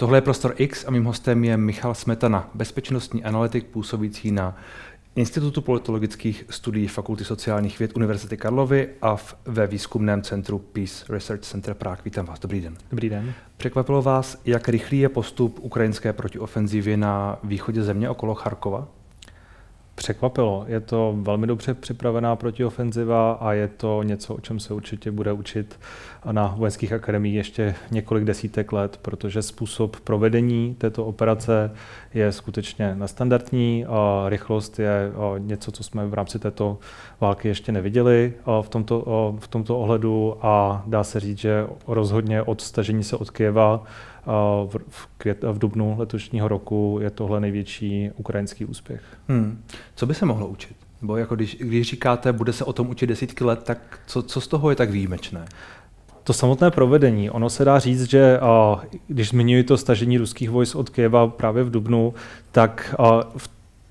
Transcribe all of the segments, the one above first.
Tohle je Prostor X a mým hostem je Michal Smetana, bezpečnostní analytik působící na Institutu politologických studií Fakulty sociálních věd Univerzity Karlovy a v, ve výzkumném centru Peace Research Center Prague. Vítám vás, dobrý den. Dobrý den. Překvapilo vás, jak rychlý je postup ukrajinské protiofenzivy na východě země okolo Charkova? Překvapilo. Je to velmi dobře připravená protiofenziva a je to něco, o čem se určitě bude učit na vojenských akademiích ještě několik desítek let, protože způsob provedení této operace je skutečně nestandardní. A rychlost je něco, co jsme v rámci této války ještě neviděli v tomto, v tomto ohledu a dá se říct, že rozhodně od stažení se od Kieva v, květ, v dubnu letošního roku je tohle největší ukrajinský úspěch. Hmm. Co by se mohlo učit? Bo jako když, když říkáte, bude se o tom učit desítky let, tak co, co z toho je tak výjimečné? To samotné provedení, ono se dá říct, že když zmiňuji to stažení ruských vojsk od Kyjeva právě v Dubnu, tak v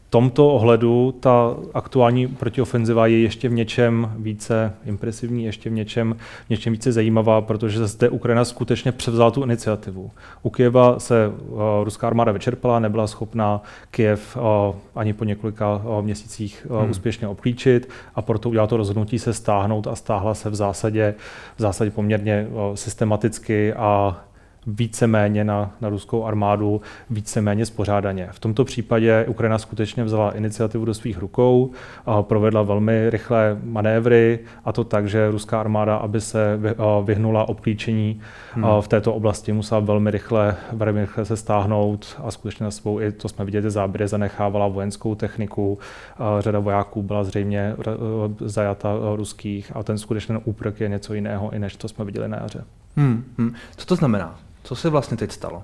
tomto ohledu ta aktuální protiofenziva je ještě v něčem více impresivní, ještě v něčem, v něčem více zajímavá, protože zde Ukrajina skutečně převzala tu iniciativu. U Kyjeva se uh, ruská armáda vyčerpala, nebyla schopná Kyjev uh, ani po několika uh, měsících uh, hmm. úspěšně obklíčit a proto udělala to rozhodnutí se stáhnout a stáhla se v zásadě, v zásadě poměrně uh, systematicky a víceméně na, na ruskou armádu, víceméně spořádaně. V tomto případě Ukrajina skutečně vzala iniciativu do svých rukou, a provedla velmi rychlé manévry a to tak, že ruská armáda, aby se vyhnula obklíčení hmm. v této oblasti, musela velmi rychle, velmi rychle se stáhnout a skutečně na svou, i to jsme viděli, záběry zanechávala vojenskou techniku, řada vojáků byla zřejmě zajata ruských a ten skutečný úprk je něco jiného, i než to jsme viděli na jaře. Hmm, hmm. Co to znamená? Co se vlastně teď stalo?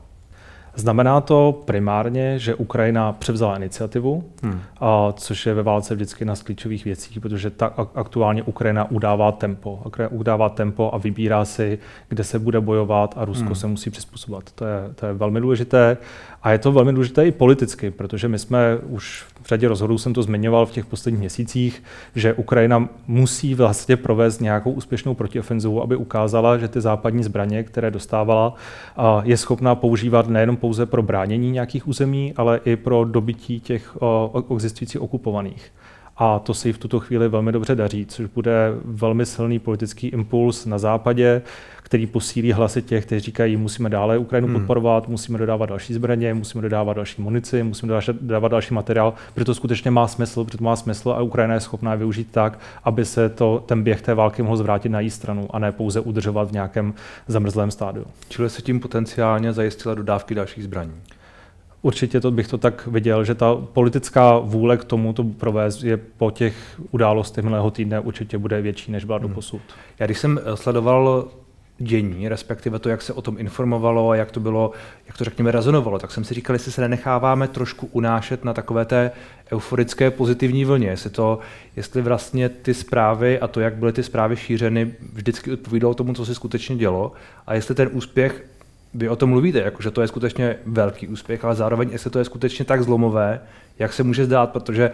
Znamená to primárně, že Ukrajina převzala iniciativu, hmm. a, což je ve válce vždycky na z klíčových věcí, protože ta, aktuálně Ukrajina udává tempo. Ukrajina udává tempo a vybírá si, kde se bude bojovat a Rusko hmm. se musí přizpůsobovat. To je, to je velmi důležité a je to velmi důležité i politicky, protože my jsme už v řadě rozhodů jsem to zmiňoval v těch posledních měsících, že Ukrajina musí vlastně provést nějakou úspěšnou protiofenzivu, aby ukázala, že ty západní zbraně, které dostávala, je schopná používat nejenom pouze pro bránění nějakých území, ale i pro dobytí těch existujících okupovaných. A to se jí v tuto chvíli velmi dobře daří, což bude velmi silný politický impuls na západě, který posílí hlasy těch, kteří říkají, musíme dále Ukrajinu hmm. podporovat, musíme dodávat další zbraně, musíme dodávat další munici, musíme dodávat další materiál, protože to skutečně má smysl, protože to má smysl a Ukrajina je schopná využít tak, aby se to, ten běh té války mohl zvrátit na její stranu a ne pouze udržovat v nějakém zamrzlém stádiu. Čili se tím potenciálně zajistila dodávky dalších zbraní. Určitě to bych to tak viděl, že ta politická vůle k tomu to provést je po těch událostech minulého týdne určitě bude větší, než byla do hmm. posud. Já když jsem eh, sledoval dění, respektive to, jak se o tom informovalo a jak to bylo, jak to řekněme, rezonovalo, tak jsem si říkal, jestli se nenecháváme trošku unášet na takové té euforické pozitivní vlně, jestli to, jestli vlastně ty zprávy a to, jak byly ty zprávy šířeny, vždycky odpovídalo tomu, co se skutečně dělo. A jestli ten úspěch vy o tom mluvíte, jako že to je skutečně velký úspěch, ale zároveň, jestli to je skutečně tak zlomové, jak se může zdát, protože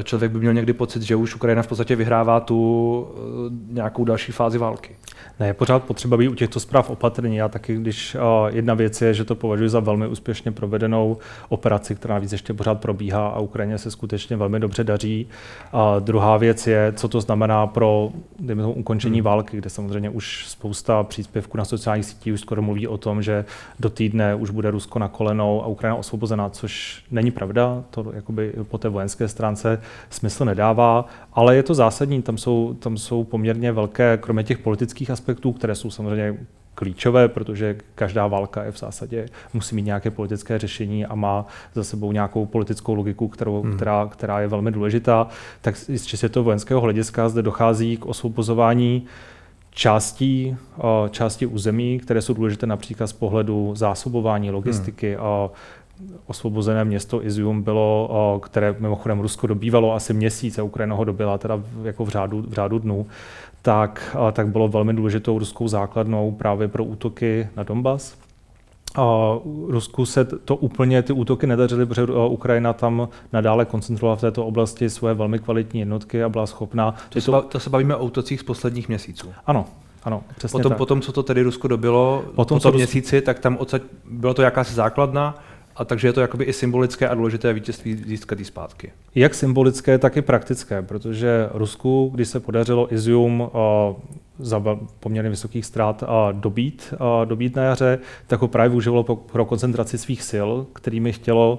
eh, člověk by měl někdy pocit, že už Ukrajina v podstatě vyhrává tu eh, nějakou další fázi války. Ne, je pořád potřeba být u těchto zpráv opatrný. Já taky, když uh, jedna věc je, že to považuji za velmi úspěšně provedenou operaci, která víc ještě pořád probíhá a Ukrajině se skutečně velmi dobře daří. A druhá věc je, co to znamená pro dejme tomu, ukončení hmm. války, kde samozřejmě už spousta příspěvků na sociálních sítích už skoro mluví o tom, že do týdne už bude Rusko na kolenou a Ukrajina osvobozená, což není pravda. To jakoby po té vojenské stránce smysl nedává, ale je to zásadní. Tam jsou, tam jsou poměrně velké, kromě těch politických aspektů, které jsou samozřejmě klíčové, protože každá válka je v zásadě, musí mít nějaké politické řešení a má za sebou nějakou politickou logiku, kterou, hmm. která, která je velmi důležitá, tak z čistě vojenského hlediska zde dochází k osvobozování částí, části území, které jsou důležité například z pohledu zásobování, logistiky, hmm osvobozené město Izium bylo, které mimochodem Rusko dobývalo asi měsíc a Ukrajina ho dobila teda jako v řádu, v řádu dnů, tak, tak bylo velmi důležitou ruskou základnou právě pro útoky na Donbas. A Rusku se to úplně ty útoky nedařily, protože Ukrajina tam nadále koncentrovala v této oblasti svoje velmi kvalitní jednotky a byla schopná... To, se, to se bavíme o útocích z posledních měsíců. Ano, Ano, přesně potom, tak. potom, co to tedy Rusko dobilo, potom, po tom co měsíci, tak tam odsaď, bylo to jakási základna, a takže je to jakoby i symbolické a důležité vítězství získat jí zpátky. Jak symbolické, tak i praktické, protože Rusku, když se podařilo Izium uh, za poměrně vysokých ztrát uh, dobít, uh, dobít na jaře, tak ho právě využilo pro koncentraci svých sil, kterými chtělo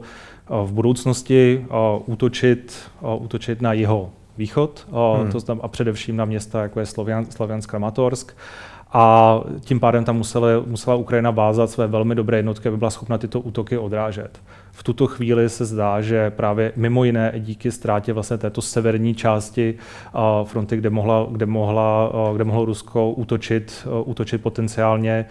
v budoucnosti útočit, útočit na jeho východ, hmm. to znam, a především na města, jako je Slovian, Sloviansk Kramatorsk a tím pádem tam musela, musela Ukrajina vázat své velmi dobré jednotky, aby byla schopna tyto útoky odrážet. V tuto chvíli se zdá, že právě mimo jiné díky ztrátě vlastně této severní části fronty, kde, mohla, kde, mohla, kde mohlo Rusko útočit, útočit potenciálně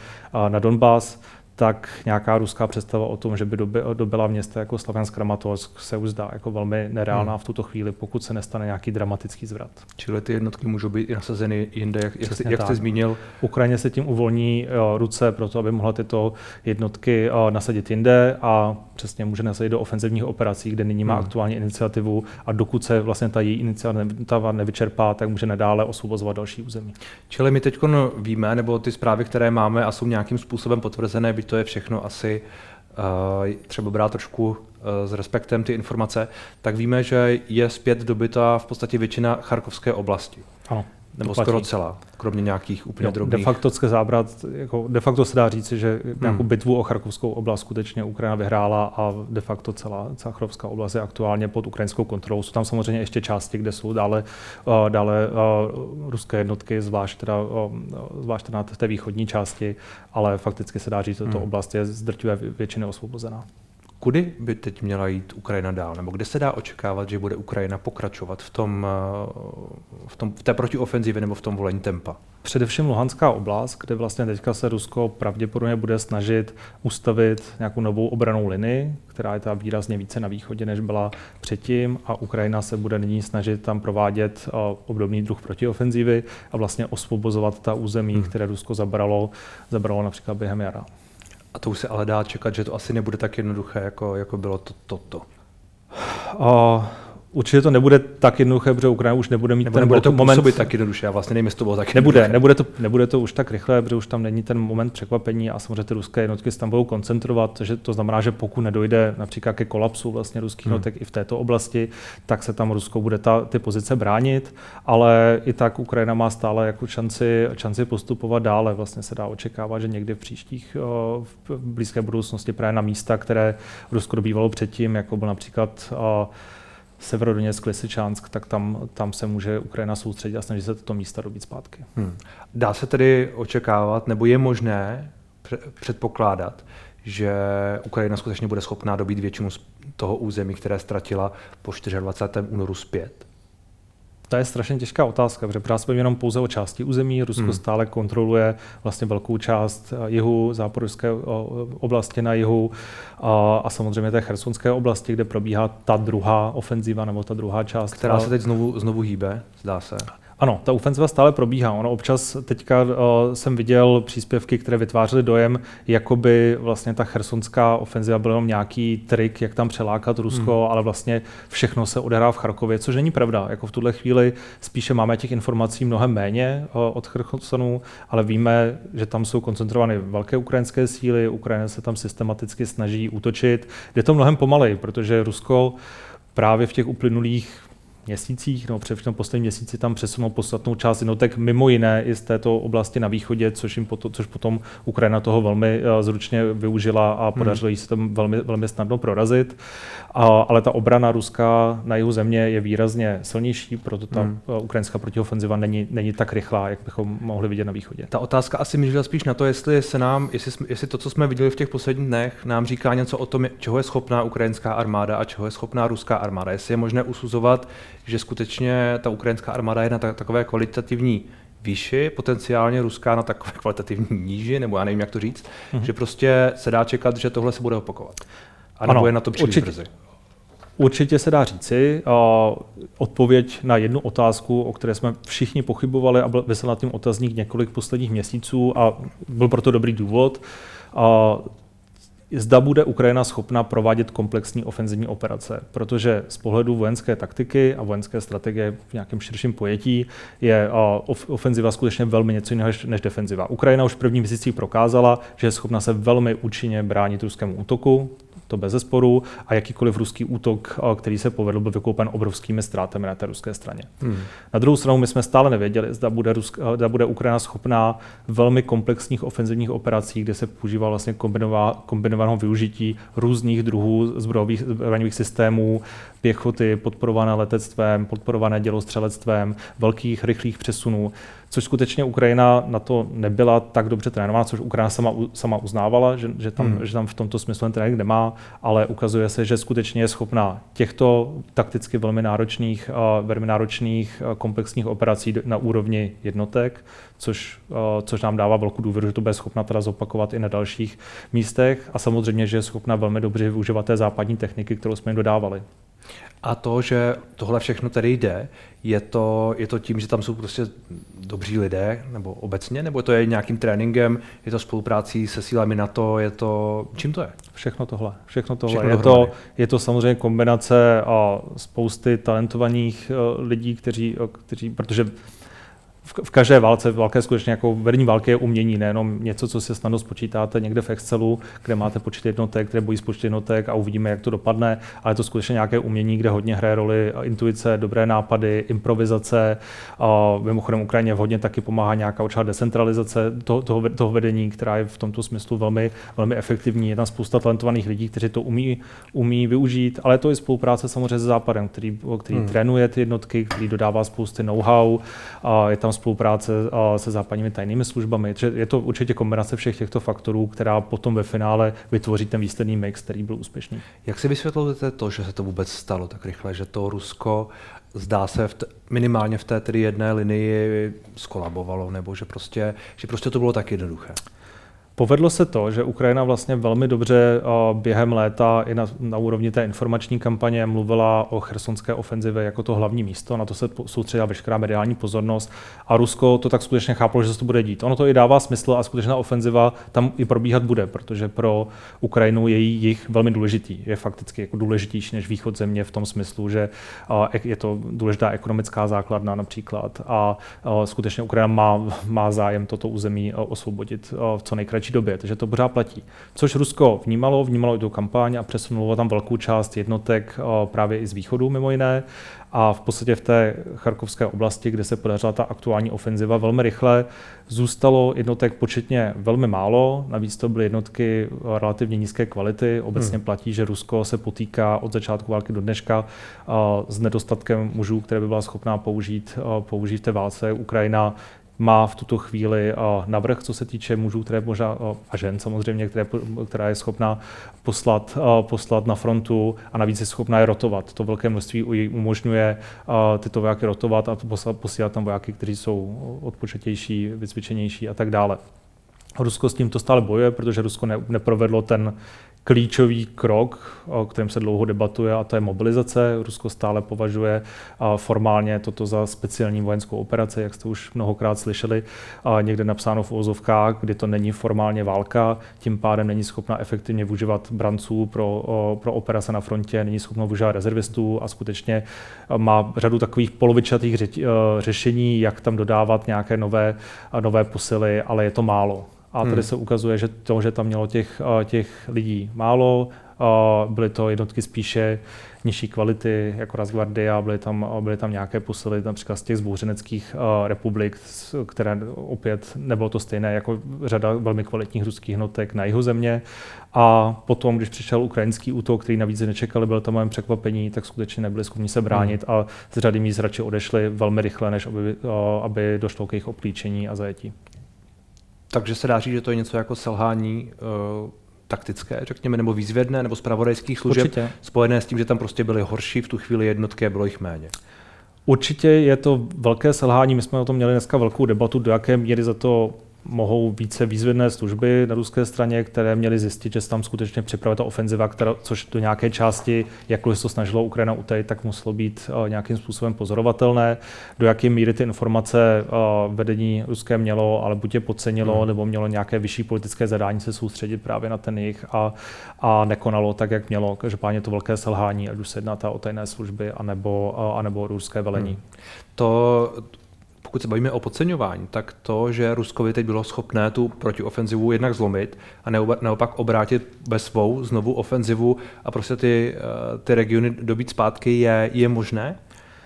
na Donbass, tak nějaká ruská představa o tom, že by dobila města jako Slaviansk Kramatorsk, se už zdá jako velmi nereálná hmm. v tuto chvíli, pokud se nestane nějaký dramatický zvrat. Čili ty jednotky můžou být nasazeny jinde, jak, jak, jak jste zmínil? Ukrajině se tím uvolní uh, ruce pro to, aby mohla tyto jednotky uh, nasadit jinde a přesně může nasadit do ofenzivních operací, kde nyní má hmm. aktuální iniciativu a dokud se vlastně ta její iniciativa nevyčerpá, tak může nadále osvobozovat další území. Čili my teď víme, nebo ty zprávy, které máme a jsou nějakým způsobem potvrzené, to je všechno asi uh, třeba brát trošku uh, s respektem ty informace, tak víme, že je zpět dobyta v podstatě většina Charkovské oblasti. Ano. Nebo skoro celá, kromě nějakých úplně jo, drobných. De facto se zábrat, jako de facto se dá říct, že hmm. nějakou bitvu o Charkovskou oblast skutečně Ukrajina vyhrála a de facto celá, Charkovská oblast je aktuálně pod ukrajinskou kontrolou. Jsou tam samozřejmě ještě části, kde jsou dále, uh, dále uh, ruské jednotky, zvlášť, teda, uh, zvlášť teda na té východní části, ale fakticky se dá říct, že tato hmm. oblast je z drtivé většiny osvobozená. Kudy by teď měla jít Ukrajina dál? Nebo kde se dá očekávat, že bude Ukrajina pokračovat v, tom, eh, v, tom, v té protiofenzivě nebo v tom volení tempa? Především Luhanská oblast, kde vlastně teďka se Rusko pravděpodobně bude snažit ustavit nějakou novou obranou linii, která je tam výrazně více na východě, než byla předtím a Ukrajina se bude nyní snažit tam provádět eh, obdobný druh protiofenzivy a vlastně osvobozovat ta území, hmm. které Rusko zabralo, zabralo například během jara. A to už se ale dá čekat, že to asi nebude tak jednoduché, jako, jako bylo to. to, to. Uh, Určitě to nebude tak jednoduché, protože Ukrajina už nebude mít Nebo ten nebude to moment. tak jednoduše, já vlastně nevím, jestli to bylo tak nebude, nebude to, nebude to už tak rychle, protože už tam není ten moment překvapení a samozřejmě ty ruské jednotky se tam budou koncentrovat, že to znamená, že pokud nedojde například ke kolapsu vlastně ruských hmm. jednotek i v této oblasti, tak se tam Rusko bude ta, ty pozice bránit, ale i tak Ukrajina má stále jako šanci, šanci postupovat dále. Vlastně se dá očekávat, že někdy v příštích v blízké budoucnosti právě na místa, které Rusko dobývalo předtím, jako byl například Severodoněck, Lysyčánsk, tak tam, tam se může Ukrajina soustředit a snažit se toto místa dobít zpátky. Hmm. Dá se tedy očekávat, nebo je možné předpokládat, že Ukrajina skutečně bude schopná dobít většinu z toho území, které ztratila po 24. únoru zpět? To je strašně těžká otázka, protože právě jsme jenom pouze o části území. Rusko hmm. stále kontroluje vlastně velkou část eh, jihu, záporovské eh, oblasti na jihu a, a samozřejmě té chersonské oblasti, kde probíhá ta druhá ofenziva nebo ta druhá část. Která se teď znovu, znovu hýbe, zdá se. Ano, ta ofenziva stále probíhá. Ono občas teďka uh, jsem viděl příspěvky, které vytvářely dojem, jako by vlastně ta chersonská ofenziva byla jenom nějaký trik, jak tam přelákat Rusko, hmm. ale vlastně všechno se odehrá v Charkově, což není pravda. Jako v tuhle chvíli spíše máme těch informací mnohem méně uh, od Chersonu, ale víme, že tam jsou koncentrovány velké ukrajinské síly, Ukrajina se tam systematicky snaží útočit. Jde to mnohem pomalej, protože Rusko právě v těch uplynulých měsících, nebo především poslední měsíci tam přesunou podstatnou část jednotek mimo jiné i z této oblasti na východě, což, jim potom, což potom Ukrajina toho velmi uh, zručně využila a hmm. podařilo jí se tam velmi, velmi snadno prorazit. A, ale ta obrana ruská na jihu země je výrazně silnější, proto ta hmm. Uh, ukrajinská protiofenziva není, není tak rychlá, jak bychom mohli vidět na východě. Ta otázka asi mířila spíš na to, jestli se nám, jestli, jestli to, co jsme viděli v těch posledních dnech, nám říká něco o tom, čeho je schopná ukrajinská armáda a čeho je schopná ruská armáda. Jestli je možné usuzovat, že skutečně ta ukrajinská armáda je na takové kvalitativní výši, potenciálně ruská na takové kvalitativní níži, nebo já nevím, jak to říct, mm-hmm. že prostě se dá čekat, že tohle se bude opakovat. A nebo ano, je na to příliš určitě, brzy. Určitě se dá říci. Odpověď na jednu otázku, o které jsme všichni pochybovali a byl vysel nad tím otazník několik posledních měsíců a byl proto dobrý důvod. Zda bude Ukrajina schopna provádět komplexní ofenzivní operace, protože z pohledu vojenské taktiky a vojenské strategie v nějakém širším pojetí je ofenziva skutečně velmi něco jiného než defenziva. Ukrajina už v první měsících prokázala, že je schopna se velmi účinně bránit ruskému útoku, to bez zesporu, a jakýkoliv ruský útok, který se povedl, byl vykoupen obrovskými ztrátami na té ruské straně. Hmm. Na druhou stranu my jsme stále nevěděli, zda bude, Rusk, zda bude Ukrajina schopná velmi komplexních ofenzivních operací, kde se používá vlastně kombinová, kombinovaného využití různých druhů zbrojových zbraňových systémů, pěchoty, podporované letectvem, podporované dělostřelectvem, velkých rychlých přesunů což skutečně Ukrajina na to nebyla tak dobře trénovaná, což Ukrajina sama, sama uznávala, že, že, tam, hmm. že tam v tomto smyslu ten trénink nemá, ale ukazuje se, že skutečně je schopná těchto takticky velmi náročných, velmi náročných komplexních operací na úrovni jednotek, což, což nám dává velkou důvěru, že to bude schopna teda zopakovat i na dalších místech a samozřejmě, že je schopna velmi dobře využívat té západní techniky, kterou jsme jim dodávali. A to, že tohle všechno tedy jde, je to, je to tím, že tam jsou prostě dobří lidé, nebo obecně, nebo to je nějakým tréninkem, je to spoluprácí se sílami NATO, je to, čím to je? Všechno tohle, všechno tohle. Všechno je, to, je to samozřejmě kombinace a spousty talentovaných eh, lidí, kteří, eh, kteří protože v, každé válce, válka je skutečně jako vedení války je umění, nejenom něco, co si snadno spočítáte někde v Excelu, kde máte počet jednotek, které bojí spočet jednotek a uvidíme, jak to dopadne, ale je to skutečně nějaké umění, kde hodně hraje roli intuice, dobré nápady, improvizace. A mimochodem Ukrajině hodně taky pomáhá nějaká určitá decentralizace toho, toho, toho, vedení, která je v tomto smyslu velmi, velmi efektivní. Je tam spousta talentovaných lidí, kteří to umí, umí využít, ale je to i spolupráce samozřejmě s Západem, který, který hmm. trénuje ty jednotky, který dodává spousty know-how. A je tam spolupráce se západními tajnými službami. Je to určitě kombinace všech těchto faktorů, která potom ve finále vytvoří ten výsledný mix, který byl úspěšný. Jak si vysvětlujete to, že se to vůbec stalo tak rychle, že to Rusko zdá se v t- minimálně v té tedy jedné linii skolabovalo, nebo že prostě, že prostě to bylo tak jednoduché? Povedlo se to, že Ukrajina vlastně velmi dobře během léta i na, na úrovni té informační kampaně mluvila o chersonské ofenzivě jako to hlavní místo, na to se soustředila veškerá mediální pozornost a Rusko to tak skutečně chápalo, že se to bude dít. Ono to i dává smysl a skutečná ofenziva tam i probíhat bude, protože pro Ukrajinu je jich velmi důležitý. Je fakticky jako důležitější než východ země v tom smyslu, že je to důležitá ekonomická základna například a skutečně Ukrajina má, má zájem toto území osvobodit v co nejkratší kratší době, takže to pořád platí. Což Rusko vnímalo, vnímalo i tu kampaň a přesunulo tam velkou část jednotek právě i z východu mimo jiné. A v podstatě v té charkovské oblasti, kde se podařila ta aktuální ofenziva velmi rychle, zůstalo jednotek početně velmi málo, navíc to byly jednotky relativně nízké kvality. Obecně hmm. platí, že Rusko se potýká od začátku války do dneška s nedostatkem mužů, které by byla schopná použít, použít v té válce. Ukrajina má v tuto chvíli navrh, co se týče mužů, které možná, a žen samozřejmě, které, která je schopná poslat, poslat na frontu a navíc je schopná je rotovat. To velké množství umožňuje tyto vojáky rotovat a posílat tam vojáky, kteří jsou odpočetější, vycvičenější a tak dále. Rusko s tímto stále bojuje, protože Rusko ne, neprovedlo ten klíčový krok, o kterém se dlouho debatuje, a to je mobilizace. Rusko stále považuje formálně toto za speciální vojenskou operaci, jak jste už mnohokrát slyšeli, a někde napsáno v ozovkách, kdy to není formálně válka, tím pádem není schopna efektivně využívat branců pro, pro operace na frontě, není schopna využívat rezervistů a skutečně má řadu takových polovičatých řešení, jak tam dodávat nějaké nové, nové posily, ale je to málo. A tady hmm. se ukazuje, že to, že tam mělo těch, eh, těch lidí málo, eh, byly to jednotky spíše nižší kvality, jako Razguardia, byly tam, byly tam nějaké posily například z těch zbouřeneckých republik, které opět nebylo to stejné jako řada velmi kvalitních ruských jednotek na jihu země. A potom, když přišel ukrajinský útok, který navíc nečekali, byl to mojem překvapení, tak skutečně nebyli schopni se bránit hmm. a z řady míst radši odešli velmi rychle, než aby, aby došlo k jejich oplíčení a zajetí. Takže se dá říct, že to je něco jako selhání uh, taktické, řekněme, nebo výzvědné, nebo zpravodajských služeb, Určitě. spojené s tím, že tam prostě byly horší v tu chvíli jednotky a bylo jich méně. Určitě je to velké selhání. My jsme o tom měli dneska velkou debatu, do jaké míry za to mohou více výzvědné služby na ruské straně, které měly zjistit, že se tam skutečně připravuje ta ofenziva, která, což do nějaké části, jakkoliv se to snažilo Ukrajina utajit, tak muselo být uh, nějakým způsobem pozorovatelné. Do jaké míry ty informace uh, vedení ruské mělo, ale buď je podcenilo, hmm. nebo mělo nějaké vyšší politické zadání se soustředit právě na ten jich a, a nekonalo tak, jak mělo. Každopádně to velké selhání, ať už se jedná o tajné služby, anebo, uh, anebo ruské velení. Hmm. To pokud se bavíme o podceňování, tak to, že Rusko by teď bylo schopné tu protiofenzivu jednak zlomit a naopak obrátit bez svou znovu ofenzivu a prostě ty, eh, ty regiony dobít zpátky, je, je možné?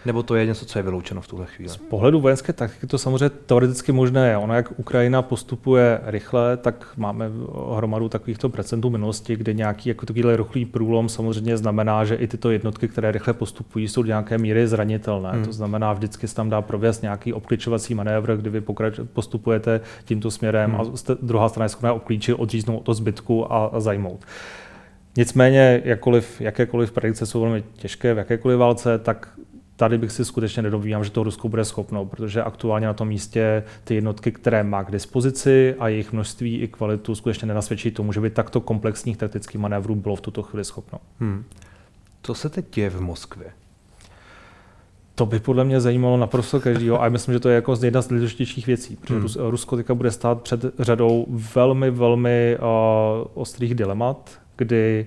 Nebo to je něco, co je vyloučeno v tuhle chvíli? Z pohledu vojenské taktiky to samozřejmě teoreticky možné je. Ono, jak Ukrajina postupuje rychle, tak máme hromadu takovýchto precentů minulosti, kde nějaký jako takovýhle rychlý průlom samozřejmě znamená, že i tyto jednotky, které rychle postupují, jsou do nějaké míry zranitelné. Hmm. To znamená, vždycky se tam dá provést nějaký obklíčovací manévr, kdy vy pokrač- postupujete tímto směrem hmm. a druhá strana je schopná obklíčit, odříznout to zbytku a, a zajmout. Nicméně, jakkoliv, jakékoliv predikce jsou velmi těžké v jakékoliv válce, tak tady bych si skutečně nedobývám, že to Rusko bude schopno, protože aktuálně na tom místě ty jednotky, které má k dispozici a jejich množství i kvalitu skutečně nenasvědčí tomu, že by takto komplexních taktických manévrů bylo v tuto chvíli schopno. Hmm. Co se teď děje v Moskvě? To by podle mě zajímalo naprosto každého a myslím, že to je jako jedna z nejdůležitějších věcí, protože hmm. Rusko teďka bude stát před řadou velmi, velmi uh, ostrých dilemat, kdy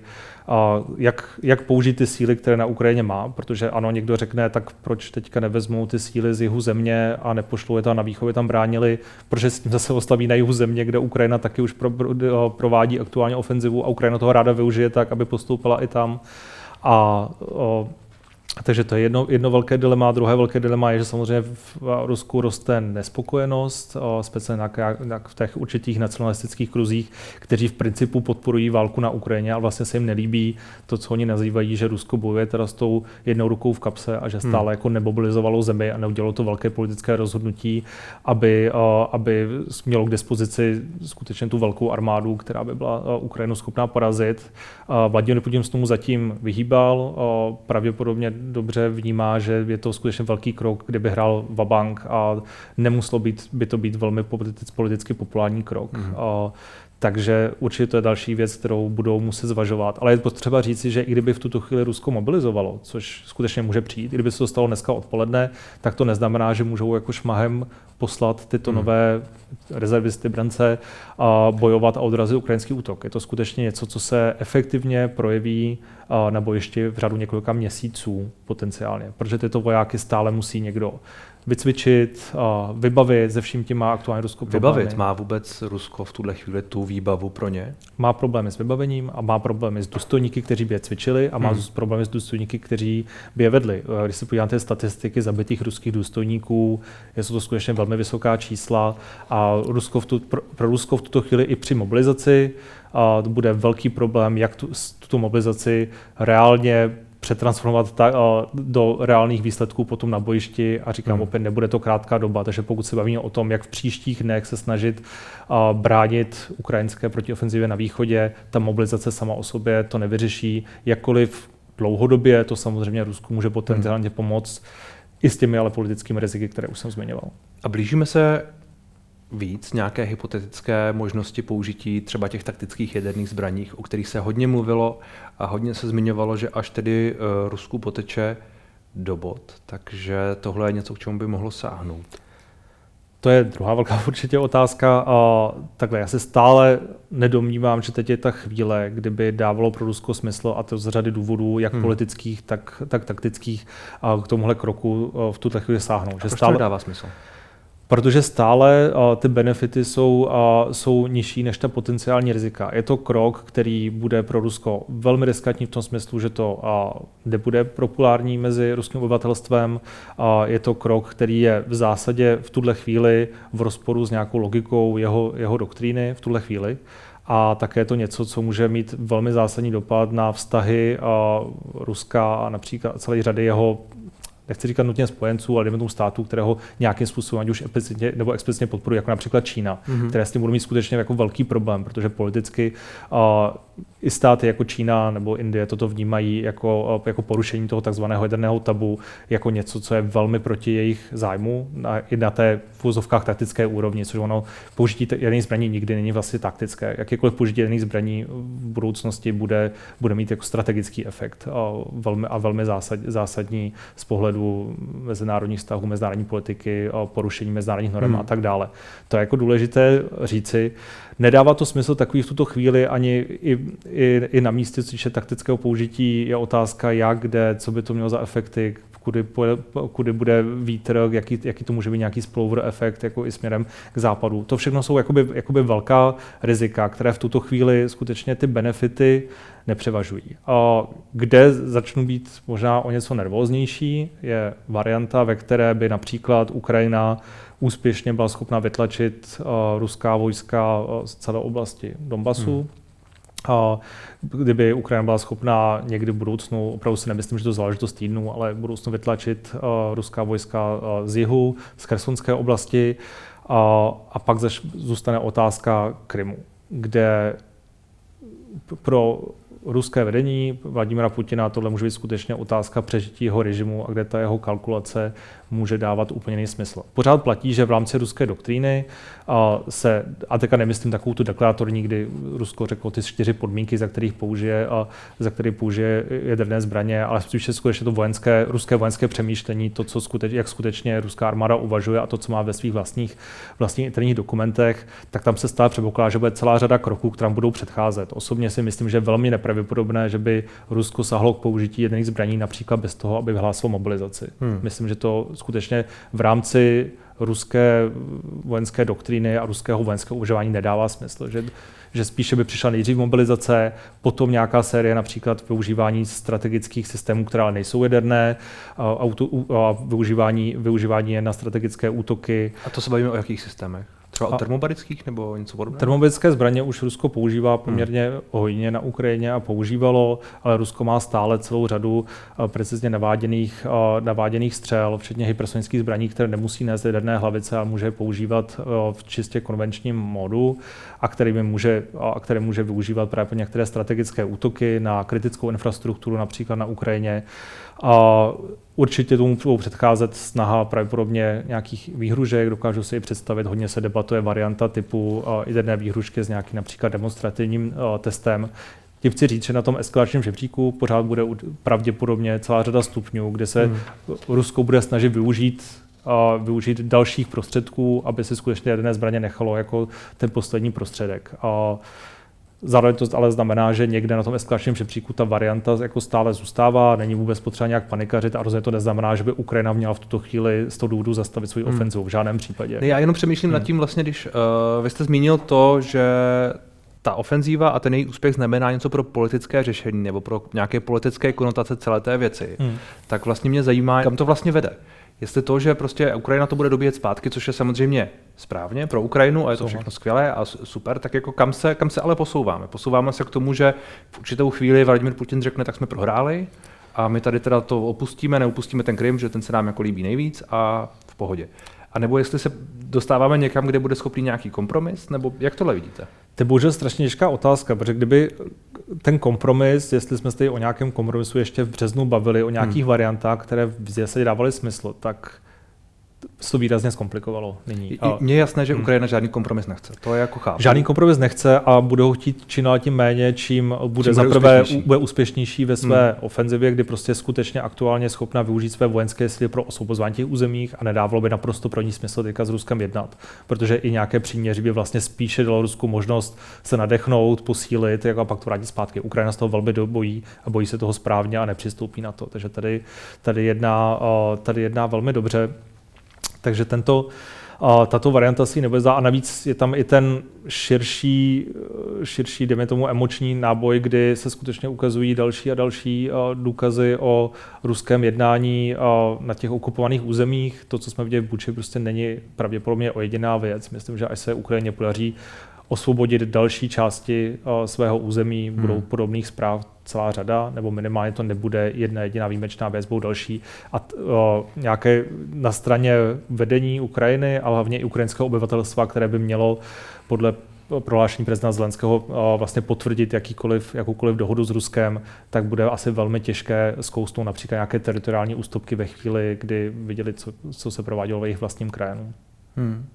jak, jak použít ty síly, které na Ukrajině má, protože ano, někdo řekne, tak proč teďka nevezmou ty síly z jihu země a nepošlou je tam na východ, tam bránili, protože s tím zase oslaví na jihu země, kde Ukrajina taky už pro, pro, provádí aktuálně ofenzivu a Ukrajina toho ráda využije tak, aby postoupila i tam. A o, takže to je jedno, jedno velké dilema. Druhé velké dilema je, že samozřejmě v Rusku roste nespokojenost, speciálně v těch určitých nacionalistických kruzích, kteří v principu podporují válku na Ukrajině, ale vlastně se jim nelíbí to, co oni nazývají, že Rusko bojuje teda s tou jednou rukou v kapse a že stále hmm. jako nemobilizovalo zemi a neudělalo to velké politické rozhodnutí, aby, aby mělo k dispozici skutečně tu velkou armádu, která by byla Ukrajinu schopná porazit. Vladimir Putin s tomu zatím vyhýbal, pravděpodobně dobře vnímá, že je to skutečně velký krok, kdyby hrál Vabank a nemuselo být, by to být velmi politicky populární krok. Mm. A, takže určitě to je další věc, kterou budou muset zvažovat. Ale je potřeba říci, že i kdyby v tuto chvíli Rusko mobilizovalo, což skutečně může přijít, i kdyby se to stalo dneska odpoledne, tak to neznamená, že můžou jako šmahem poslat tyto hmm. nové rezervisty brance a bojovat a odrazit ukrajinský útok. Je to skutečně něco, co se efektivně projeví na bojišti v řadu několika měsíců potenciálně, protože tyto vojáky stále musí někdo vycvičit, vybavit, ze vším tím má aktuálně Rusko problémy. Vybavit? Má vůbec Rusko v tuhle chvíli tu výbavu pro ně? Má problémy s vybavením a má problémy s důstojníky, kteří by je cvičili a má hmm. problémy s důstojníky, kteří by je vedli. Když se podíváte statistiky zabitých ruských důstojníků, jsou to skutečně velmi vysoká čísla a Rusko v tu, pro, Rusko v tuto chvíli i při mobilizaci a to bude velký problém, jak tu, tuto mobilizaci reálně přetransformovat ta, do reálných výsledků potom na bojišti a říkám hmm. opět, nebude to krátká doba, takže pokud se bavíme o tom, jak v příštích dnech se snažit bránit ukrajinské protiofenzivě na východě, ta mobilizace sama o sobě to nevyřeší, jakkoliv dlouhodobě to samozřejmě Rusku může potenciálně hmm. pomoct i s těmi ale politickými riziky, které už jsem zmiňoval. A blížíme se víc nějaké hypotetické možnosti použití třeba těch taktických jaderných zbraních, o kterých se hodně mluvilo a hodně se zmiňovalo, že až tedy uh, Rusku poteče do bod, takže tohle je něco, k čemu by mohlo sáhnout. To je druhá velká určitě otázka. A takhle, já se stále nedomnívám, že teď je ta chvíle, kdyby dávalo pro Rusko smysl, a to z řady důvodů, jak hmm. politických, tak, tak taktických, a k tomuhle kroku v tuto chvíli sáhnout. Že stále, to dává smysl? Protože stále ty benefity jsou, jsou nižší než ta potenciální rizika. Je to krok, který bude pro Rusko velmi riskantní v tom smyslu, že to nebude populární mezi ruským obyvatelstvem. Je to krok, který je v zásadě v tuhle chvíli v rozporu s nějakou logikou jeho, jeho doktríny v tuhle chvíli. A také je to něco, co může mít velmi zásadní dopad na vztahy Ruska a například celé řady jeho nechci říkat nutně spojenců, ale tomu států, kterého nějakým způsobem ať už explicitně nebo explicitně podporují, jako například Čína, mm-hmm. které s tím budou mít skutečně jako velký problém, protože politicky uh, i státy jako Čína nebo Indie toto vnímají jako, jako porušení toho takzvaného jaderného tabu, jako něco, co je velmi proti jejich zájmu na, i na té v úzovkách taktické úrovni, což ono použití jaderných zbraní nikdy není vlastně taktické. Jakýkoliv použití jaderných zbraní v budoucnosti bude, bude mít jako strategický efekt a velmi, a velmi zásad, zásadní z pohledu mezinárodních vztahů, mezinárodní politiky, a porušení mezinárodních norm hmm. a tak dále. To je jako důležité říci. Nedává to smysl takový v tuto chvíli ani i, i, i na místě, co se taktického použití, je otázka, jak, kde, co by to mělo za efekty, kudy, kudy bude vítr, jaký, jaký to může být nějaký spillover efekt jako i směrem k západu. To všechno jsou jakoby, jakoby velká rizika, které v tuto chvíli skutečně ty benefity nepřevažují. A kde začnu být možná o něco nervóznější, je varianta, ve které by například Ukrajina úspěšně byla schopna vytlačit uh, ruská vojska uh, z celé oblasti Donbasu. Hmm. A kdyby Ukrajina byla schopná někdy v budoucnu, opravdu si nemyslím, že to záležitost týdnu, ale v budoucnu vytlačit uh, ruská vojska uh, z jihu, z Kersonské oblasti, uh, a pak zaš, zůstane otázka Krymu, kde pro ruské vedení Vladimira Putina tohle může být skutečně otázka přežití jeho režimu a kde ta jeho kalkulace může dávat úplně jiný smysl. Pořád platí, že v rámci ruské doktríny se, a teďka nemyslím takovou tu deklaratorní, kdy Rusko řeklo ty čtyři podmínky, za kterých použije, a za který použije jaderné zbraně, ale spíše skutečně to vojenské, ruské vojenské přemýšlení, to, co skuteč, jak skutečně ruská armáda uvažuje a to, co má ve svých vlastních, vlastních interních dokumentech, tak tam se stále předpokládá, že bude celá řada kroků, kterým budou předcházet. Osobně si myslím, že je velmi nepravděpodobné, že by Rusko sahlo k použití jaderných zbraní například bez toho, aby vyhlásilo mobilizaci. Hmm. Myslím, že to skutečně v rámci ruské vojenské doktríny a ruského vojenského uvažování nedává smysl. Že, že spíše by přišla nejdřív mobilizace, potom nějaká série například využívání strategických systémů, které nejsou jaderné, a, auto, a využívání, využívání je na strategické útoky. A to se bavíme o jakých systémech? Třeba o termobarických nebo něco podobného? Termobarické zbraně už Rusko používá poměrně hmm. hojně na Ukrajině a používalo, ale Rusko má stále celou řadu uh, precizně naváděných, uh, naváděných střel, včetně hypersonických zbraní, které nemusí nést jaderné hlavice a může používat uh, v čistě konvenčním modu a který může, a které může využívat právě pro některé strategické útoky na kritickou infrastrukturu, například na Ukrajině. A určitě tomu budou předcházet snaha pravděpodobně nějakých výhružek, dokážu si i představit, hodně se debatuje varianta typu uh, jedné výhrušky s nějakým například demonstrativním uh, testem. Tím chci říct, že na tom eskalačním žebříku pořád bude pravděpodobně celá řada stupňů, kde se hmm. Rusko bude snažit využít uh, využít dalších prostředků, aby se skutečně jaderné zbraně nechalo jako ten poslední prostředek. Uh, Zároveň to ale znamená, že někde na tom eskalačním žebříku ta varianta jako stále zůstává, není vůbec potřeba nějak panikařit a rozhodně to neznamená, že by Ukrajina měla v tuto chvíli z toho důvodu zastavit svou hmm. ofenzivu. V žádném případě. Já jenom přemýšlím hmm. nad tím vlastně, když uh, vy jste zmínil to, že ta ofenzíva a ten její úspěch znamená něco pro politické řešení nebo pro nějaké politické konotace celé té věci, hmm. tak vlastně mě zajímá, kam to vlastně vede jestli to, že prostě Ukrajina to bude dobíjet zpátky, což je samozřejmě správně pro Ukrajinu a je to všechno skvělé a super, tak jako kam se, kam se ale posouváme? Posouváme se k tomu, že v určitou chvíli Vladimir Putin řekne, tak jsme prohráli a my tady teda to opustíme, neupustíme ten Krym, že ten se nám jako líbí nejvíc a v pohodě. A nebo jestli se dostáváme někam, kde bude schopný nějaký kompromis, nebo jak tohle vidíte? To je bohužel strašně těžká otázka, protože kdyby ten kompromis, jestli jsme se o nějakém kompromisu ještě v březnu bavili, o nějakých hmm. variantách, které v zásadě dávaly smysl, tak se to výrazně zkomplikovalo nyní. Mně je jasné, že hmm. Ukrajina žádný kompromis nechce. To je jako chápu. Žádný kompromis nechce a budou chtít čím dál tím méně, čím bude čím zaprvé úspěšnější. bude úspěšnější ve své hmm. ofenzivě, kdy prostě skutečně aktuálně schopna využít své vojenské síly pro osvobozování těch územích a nedávalo by naprosto pro ní smysl teďka s Ruskem jednat, protože i nějaké příměří by vlastně spíše dalo Rusku možnost se nadechnout, posílit jako a pak to vrátit zpátky. Ukrajina z toho velmi bojí a bojí se toho správně a nepřistoupí na to. Takže tady, tady, jedná, tady jedná velmi dobře. Takže tento, tato varianta si nebude zdá a navíc je tam i ten širší, širší dejme tomu emoční náboj, kdy se skutečně ukazují další a další důkazy o ruském jednání na těch okupovaných územích. To, co jsme viděli v Buči, prostě není pravděpodobně o jediná věc. Myslím, že až se Ukrajině podaří osvobodit další části svého území, budou hmm. podobných zpráv celá řada, nebo minimálně to nebude jedna jediná výjimečná věc, budou další. A o, nějaké na straně vedení Ukrajiny, ale hlavně i ukrajinského obyvatelstva, které by mělo podle prohlášení prezidenta Zelenského vlastně potvrdit jakýkoliv, jakoukoliv dohodu s Ruskem, tak bude asi velmi těžké zkousnout například nějaké teritoriální ústupky ve chvíli, kdy viděli, co, co se provádělo v jejich vlastním krajinu. Hmm.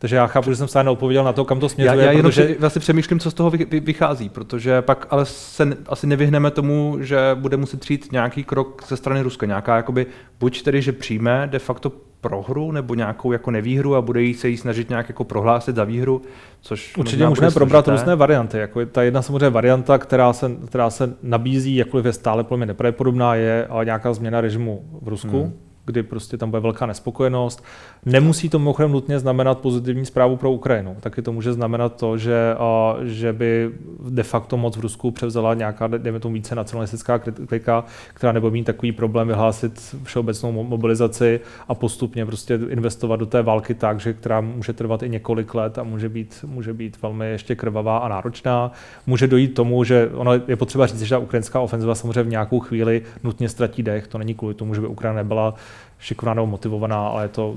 Takže já chápu, že jsem stále neodpověděl na to, kam to směřuje. Já, já protože... jenom vlastně přemýšlím, co z toho vychází, protože pak ale se asi nevyhneme tomu, že bude muset přijít nějaký krok ze strany Ruska, nějaká jakoby, buď tedy, že přijme de facto prohru nebo nějakou jako nevýhru a bude jí se jí snažit nějak jako prohlásit za výhru, což Určitě můžeme probrat různé varianty. Jako ta jedna samozřejmě varianta, která se, která se nabízí, jakkoliv je stále podle mě nepravděpodobná, je nějaká změna režimu v Rusku. Hmm kdy prostě tam bude velká nespokojenost. Nemusí to mimochodem nutně znamenat pozitivní zprávu pro Ukrajinu. Taky to může znamenat to, že, že by de facto moc v Rusku převzala nějaká, dejme tomu více nacionalistická klika, která nebude mít takový problém vyhlásit všeobecnou mobilizaci a postupně prostě investovat do té války tak, že která může trvat i několik let a může být, může být velmi ještě krvavá a náročná. Může dojít tomu, že ono je potřeba říct, že ta ukrajinská ofenziva samozřejmě v nějakou chvíli nutně ztratí dech. To není kvůli tomu, že by Ukrajina nebyla šikovná nebo motivovaná, ale to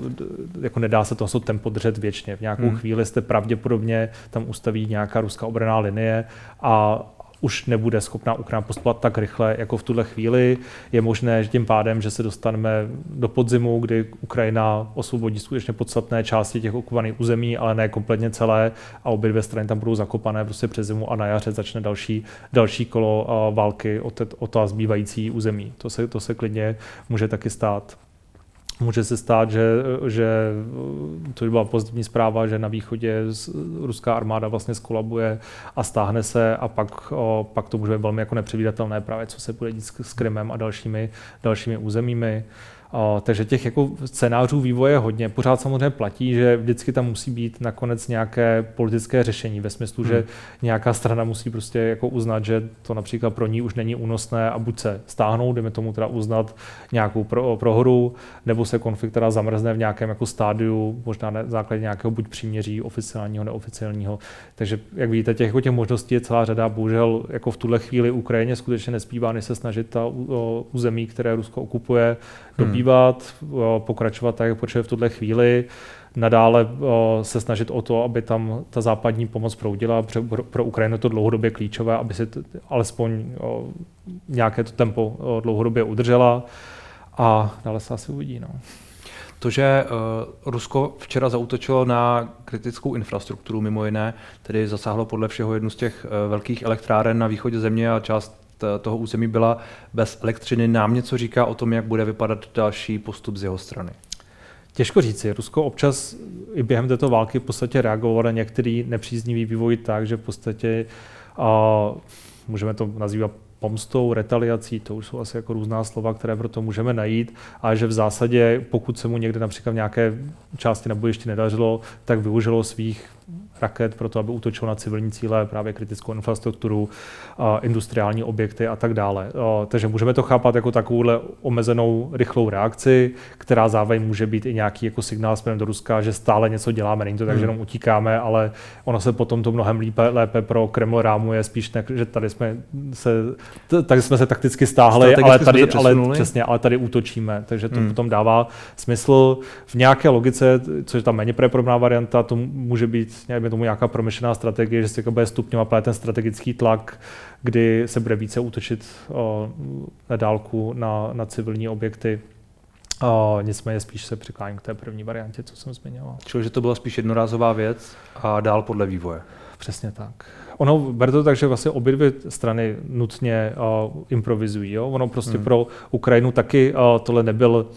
jako nedá se to tempo držet věčně. V nějakou hmm. chvíli jste pravděpodobně tam ustaví nějaká ruská obraná linie a už nebude schopná Ukrajina postupovat tak rychle, jako v tuhle chvíli. Je možné, že tím pádem, že se dostaneme do podzimu, kdy Ukrajina osvobodí skutečně podstatné části těch okupovaných území, ale ne kompletně celé a obě dvě strany tam budou zakopané prostě přes zimu a na jaře začne další, další kolo války o, te, o to zbývající území. To se, to se klidně může taky stát. Může se stát, že, že to by byla pozitivní zpráva, že na východě ruská armáda vlastně skolabuje a stáhne se a pak, o, pak to může být velmi jako nepředvídatelné právě, co se bude dít s, s Krymem a dalšími, dalšími územími. O, takže těch jako scénářů vývoje hodně. Pořád samozřejmě platí, že vždycky tam musí být nakonec nějaké politické řešení ve smyslu, hmm. že nějaká strana musí prostě jako uznat, že to například pro ní už není únosné a buď se stáhnou, jdeme tomu teda uznat nějakou pro, prohru, nebo se konflikt teda zamrzne v nějakém jako stádiu, možná na základě nějakého buď příměří oficiálního, neoficiálního. Takže jak vidíte, těch, jako těch možností je celá řada. Bohužel jako v tuhle chvíli Ukrajině skutečně nespívá, než se snažit ta území, které Rusko okupuje, dobývat používat, pokračovat tak, jak v tuhle chvíli, nadále se snažit o to, aby tam ta západní pomoc proudila. Pro, Ukrajinu to dlouhodobě klíčové, aby si alespoň nějaké to tempo dlouhodobě udržela a dále se asi uvidí. No. To, že uh, Rusko včera zautočilo na kritickou infrastrukturu, mimo jiné, tedy zasáhlo podle všeho jednu z těch uh, velkých elektráren na východě země a část toho území byla bez elektřiny, nám něco říká o tom, jak bude vypadat další postup z jeho strany? Těžko říci. Rusko občas i během této války v podstatě reagovalo na některý nepříznivý vývoj tak, že v podstatě a, můžeme to nazývat pomstou, retaliací, to už jsou asi jako různá slova, které pro to můžeme najít, a že v zásadě, pokud se mu někde například v nějaké části na bojišti nedařilo, tak využilo svých raket pro to, aby útočil na civilní cíle, právě kritickou infrastrukturu, industriální objekty a tak dále. Takže můžeme to chápat jako takovouhle omezenou rychlou reakci, která zároveň může být i nějaký jako signál směrem do Ruska, že stále něco děláme. Není to tak, hmm. že jenom utíkáme, ale ono se potom to mnohem lépe, lépe pro Kreml rámuje, spíš ne, že tady jsme se, tady jsme se takticky stáhli, ale tady, ale, přesně, ale tady útočíme. Takže to hmm. potom dává smysl v nějaké logice, což je ta méně pravděpodobná varianta, to může být nějak tomu nějaká promyšlená strategie, že se jako bude stupňovat právě ten strategický tlak, kdy se bude více útočit o, na dálku na, na civilní objekty. O, nicméně spíš se přikláním k té první variantě, co jsem zmiňoval. Čili, že to byla spíš jednorázová věc a dál podle vývoje. Přesně tak. Ono bere to tak, že vlastně obě dvě strany nutně uh, improvizují. Jo? Ono prostě hmm. pro Ukrajinu taky uh, tohle nebyl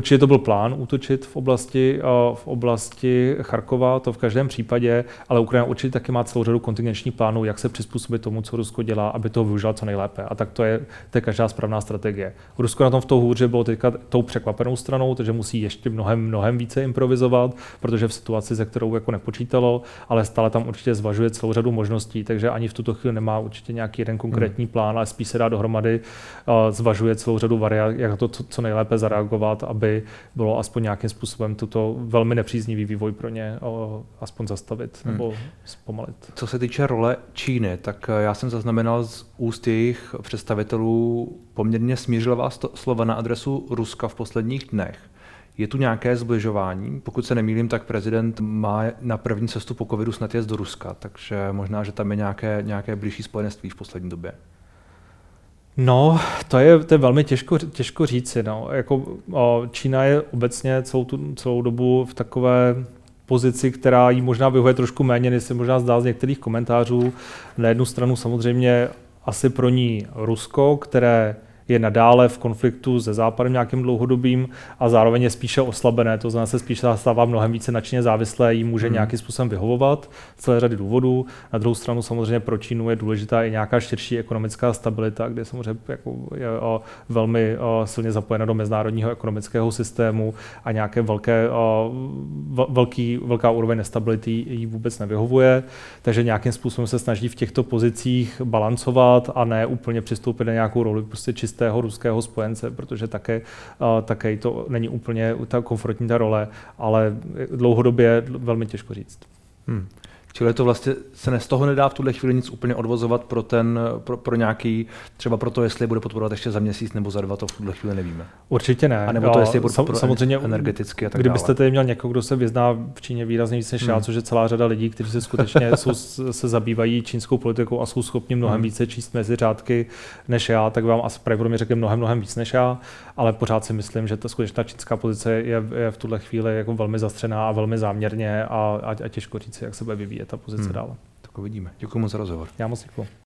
Určitě to byl plán útočit v oblasti, eh, v oblasti Charkova, to v každém případě, ale Ukrajina určitě taky má celou řadu kontingenčních plánů, jak se přizpůsobit tomu, co Rusko dělá, aby to využila co nejlépe. A tak to je, to je každá správná strategie. Rusko na tom v tou hůře bylo teďka tou překvapenou stranou, takže musí ještě mnohem, mnohem více improvizovat, protože v situaci, ze kterou jako nepočítalo, ale stále tam určitě zvažuje celou řadu možností, takže ani v tuto chvíli nemá určitě nějaký jeden konkrétní hmm. plán, ale spíš se dá dohromady, uh, zvažuje celou řadu variant, jak to co, co nejlépe zareagovat, aby bylo aspoň nějakým způsobem tuto velmi nepříznivý vývoj pro ně o, aspoň zastavit hmm. nebo zpomalit. Co se týče role Číny, tak eh, já jsem zaznamenal z úst jejich představitelů poměrně smířlivá slova na adresu Ruska v posledních dnech. Je tu nějaké zbližování? Pokud se nemýlím, tak prezident má na první cestu po covidu snad jezd do Ruska, takže možná, že tam je nějaké, nějaké blížší spojenství v poslední době. No, to je, to je velmi těžko, těžko říci. No. Jako, o, Čína je obecně celou, tu, celou dobu v takové pozici, která jí možná vyhovuje trošku méně, než se možná zdá z některých komentářů. Na jednu stranu samozřejmě asi pro ní Rusko, které je nadále v konfliktu se západem nějakým dlouhodobým a zároveň je spíše oslabené, to znamená se spíše stává mnohem více načně závislé, jí může hmm. nějakým způsobem vyhovovat z celé řady důvodů. Na druhou stranu samozřejmě pro Čínu je důležitá i nějaká širší ekonomická stabilita, kde samozřejmě jako je o, velmi o, silně zapojena do mezinárodního ekonomického systému a nějaké velké, o, velký, velká úroveň nestability jí vůbec nevyhovuje, takže nějakým způsobem se snaží v těchto pozicích balancovat a ne úplně přistoupit na nějakou roli prostě čisté čistého ruského spojence, protože také, také to není úplně ta komfortní ta role, ale dlouhodobě velmi těžko říct. Hmm. Čili to vlastně se z toho nedá v tuhle chvíli nic úplně odvozovat pro ten, pro, pro nějaký, třeba pro to, jestli bude podporovat ještě za měsíc nebo za dva, to v tuhle chvíli nevíme. Určitě ne. A nebo to, jestli bude podporovat samozřejmě energeticky a tak Kdybyste tady měl někoho, kdo se vyzná v Číně výrazně víc než hmm. já, což je celá řada lidí, kteří se skutečně jsou, se zabývají čínskou politikou a jsou schopni mnohem hmm. více číst mezi řádky než já, tak vám asi pravděpodobně řekne mnohem, mnohem víc než já, ale pořád si myslím, že ta skutečná čínská pozice je, je v tuhle chvíli jako velmi zastřená a velmi záměrně a, a, a těžko říct, jak se bude vyvíjet ta pozice hmm. dále. Tak uvidíme. Děkuji moc za rozhovor. Já moc děkuji.